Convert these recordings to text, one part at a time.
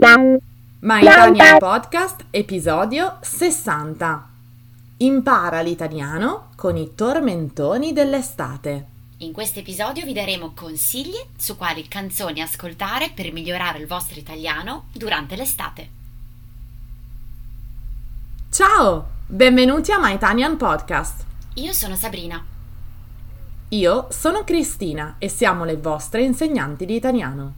My Italian Podcast, episodio 60. Impara l'italiano con i tormentoni dell'estate. In questo episodio vi daremo consigli su quali canzoni ascoltare per migliorare il vostro italiano durante l'estate. Ciao, benvenuti a My Italian Podcast. Io sono Sabrina. Io sono Cristina e siamo le vostre insegnanti di italiano.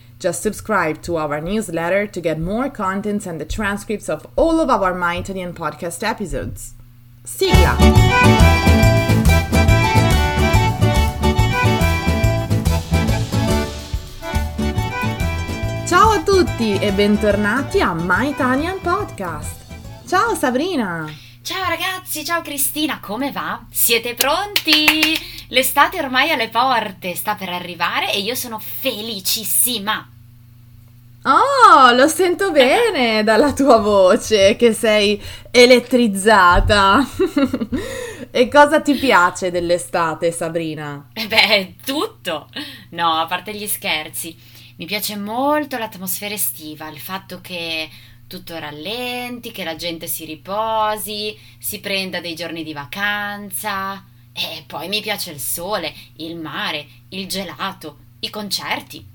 Just subscribe to our newsletter to get more contents and the transcripts of all of our My Italian podcast episodes. Sigla! Ciao a tutti e bentornati a My Italian Podcast. Ciao Sabrina! Ciao ragazzi, ciao Cristina, come va? Siete pronti? L'estate ormai alle porte, sta per arrivare e io sono felicissima. Oh, lo sento bene dalla tua voce che sei elettrizzata. e cosa ti piace dell'estate, Sabrina? Eh beh, tutto. No, a parte gli scherzi. Mi piace molto l'atmosfera estiva, il fatto che tutto rallenti, che la gente si riposi, si prenda dei giorni di vacanza. E poi mi piace il sole, il mare, il gelato, i concerti.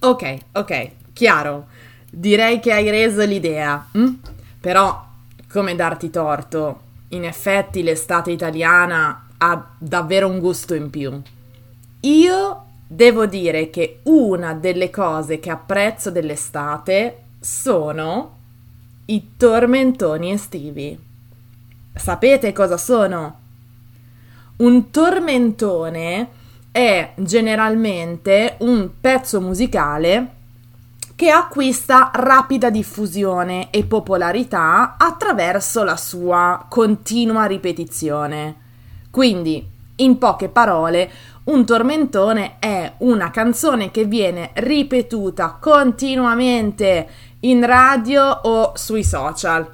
Ok, ok, chiaro. Direi che hai reso l'idea. hm? Però, come darti torto, in effetti l'estate italiana ha davvero un gusto in più. Io devo dire che una delle cose che apprezzo dell'estate sono i tormentoni estivi. Sapete cosa sono? Un tormentone è generalmente un pezzo musicale che acquista rapida diffusione e popolarità attraverso la sua continua ripetizione. Quindi, in poche parole, un tormentone è una canzone che viene ripetuta continuamente in radio o sui social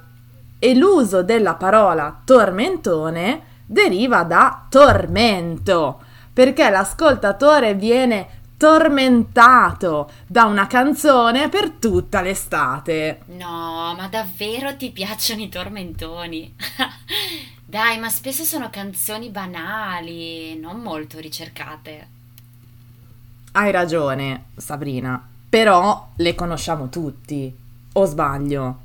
e l'uso della parola tormentone deriva da tormento perché l'ascoltatore viene tormentato da una canzone per tutta l'estate. No, ma davvero ti piacciono i tormentoni? Dai, ma spesso sono canzoni banali, non molto ricercate. Hai ragione, Sabrina, però le conosciamo tutti, o sbaglio?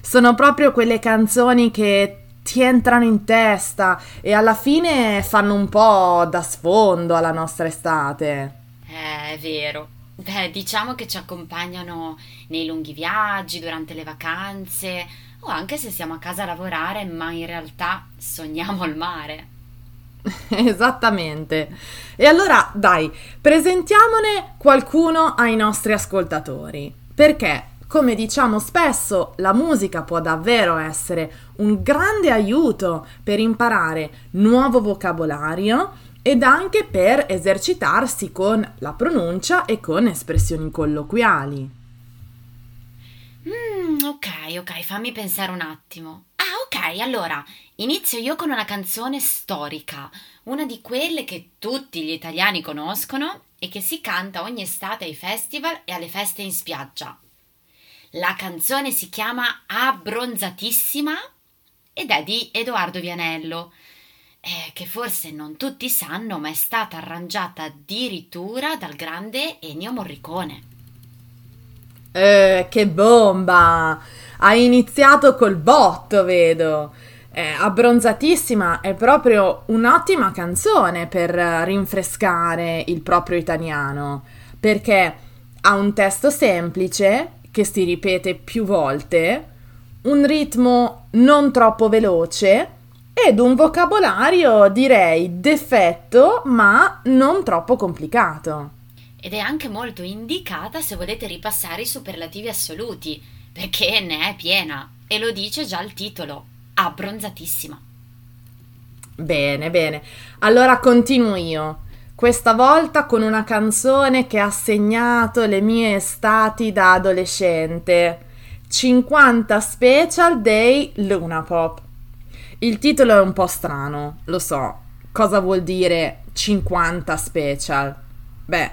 Sono proprio quelle canzoni che ti entrano in testa e alla fine fanno un po' da sfondo alla nostra estate. Eh, è vero. Beh, diciamo che ci accompagnano nei lunghi viaggi, durante le vacanze, o anche se siamo a casa a lavorare, ma in realtà sogniamo al mare. Esattamente. E allora, dai, presentiamone qualcuno ai nostri ascoltatori, perché, come diciamo spesso, la musica può davvero essere un grande aiuto per imparare nuovo vocabolario ed anche per esercitarsi con la pronuncia e con espressioni colloquiali. Mm, ok, ok, fammi pensare un attimo. Ah, ok, allora inizio io con una canzone storica, una di quelle che tutti gli italiani conoscono e che si canta ogni estate ai festival e alle feste in spiaggia. La canzone si chiama Abbronzatissima ed è di Edoardo Vianello, eh, che forse non tutti sanno, ma è stata arrangiata addirittura dal grande Ennio Morricone. Eh, che bomba! Hai iniziato col botto, vedo. Eh, abbronzatissima è proprio un'ottima canzone per rinfrescare il proprio italiano, perché ha un testo semplice che si ripete più volte, un ritmo non troppo veloce ed un vocabolario direi defetto ma non troppo complicato. Ed è anche molto indicata se volete ripassare i superlativi assoluti, perché ne è piena e lo dice già il titolo. abbronzatissima. Bene, bene. Allora continuo io. Questa volta con una canzone che ha segnato le mie estati da adolescente. 50 Special Day Luna Pop. Il titolo è un po' strano, lo so. Cosa vuol dire 50 Special? Beh,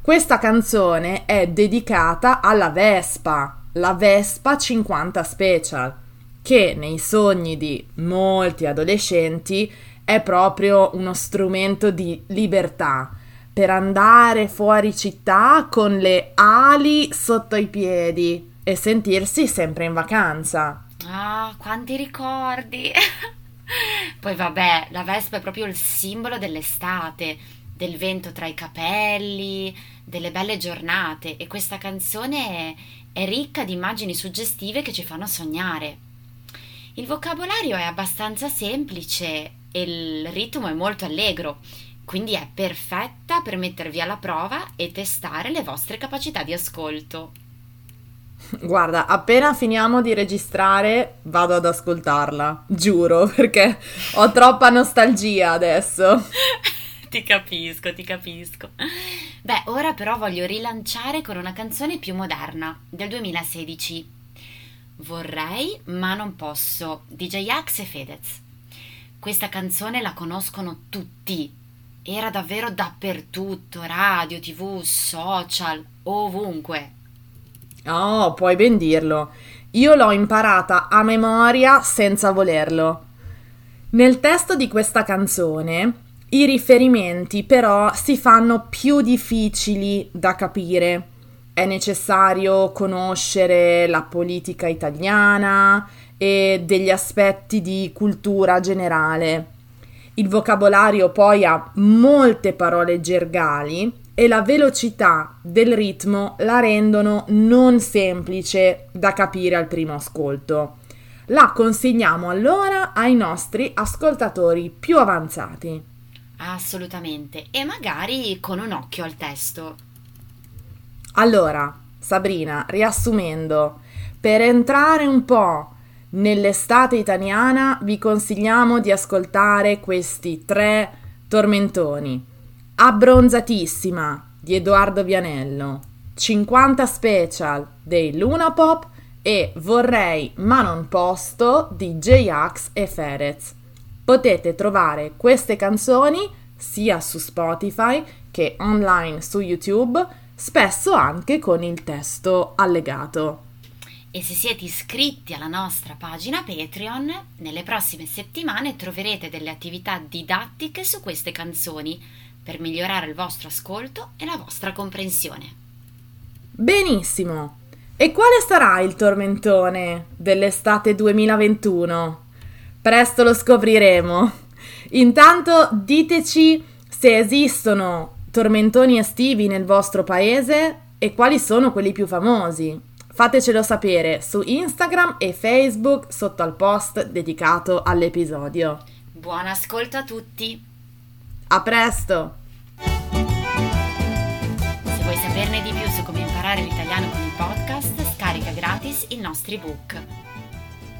questa canzone è dedicata alla Vespa, la Vespa 50 Special, che nei sogni di molti adolescenti è proprio uno strumento di libertà per andare fuori città con le ali sotto i piedi e sentirsi sempre in vacanza. Ah, quanti ricordi! Poi vabbè, la Vespa è proprio il simbolo dell'estate, del vento tra i capelli, delle belle giornate e questa canzone è, è ricca di immagini suggestive che ci fanno sognare. Il vocabolario è abbastanza semplice e il ritmo è molto allegro, quindi è perfetta per mettervi alla prova e testare le vostre capacità di ascolto. Guarda, appena finiamo di registrare vado ad ascoltarla, giuro, perché ho troppa nostalgia adesso. ti capisco, ti capisco. Beh, ora però voglio rilanciare con una canzone più moderna, del 2016. Vorrei, ma non posso, di J-Ax e Fedez. Questa canzone la conoscono tutti. Era davvero dappertutto, radio, tv, social, ovunque. Oh, puoi ben dirlo. Io l'ho imparata a memoria senza volerlo. Nel testo di questa canzone i riferimenti però si fanno più difficili da capire. È necessario conoscere la politica italiana e degli aspetti di cultura generale. Il vocabolario poi ha molte parole gergali e la velocità del ritmo la rendono non semplice da capire al primo ascolto. La consigliamo allora ai nostri ascoltatori più avanzati. Assolutamente, e magari con un occhio al testo. Allora, Sabrina, riassumendo, per entrare un po' nell'estate italiana vi consigliamo di ascoltare questi tre tormentoni. Abbronzatissima di Edoardo Vianello, 50 Special dei Luna Pop e Vorrei ma non posto di J-Ax e Ferez. Potete trovare queste canzoni sia su Spotify che online su YouTube, spesso anche con il testo allegato. E se siete iscritti alla nostra pagina Patreon, nelle prossime settimane troverete delle attività didattiche su queste canzoni per migliorare il vostro ascolto e la vostra comprensione. Benissimo! E quale sarà il tormentone dell'estate 2021? Presto lo scopriremo. Intanto diteci se esistono tormentoni estivi nel vostro paese e quali sono quelli più famosi. Fatecelo sapere su Instagram e Facebook sotto al post dedicato all'episodio. Buon ascolto a tutti! A presto! Se vuoi saperne di più su come imparare l'italiano con il podcast, scarica gratis il nostro ebook.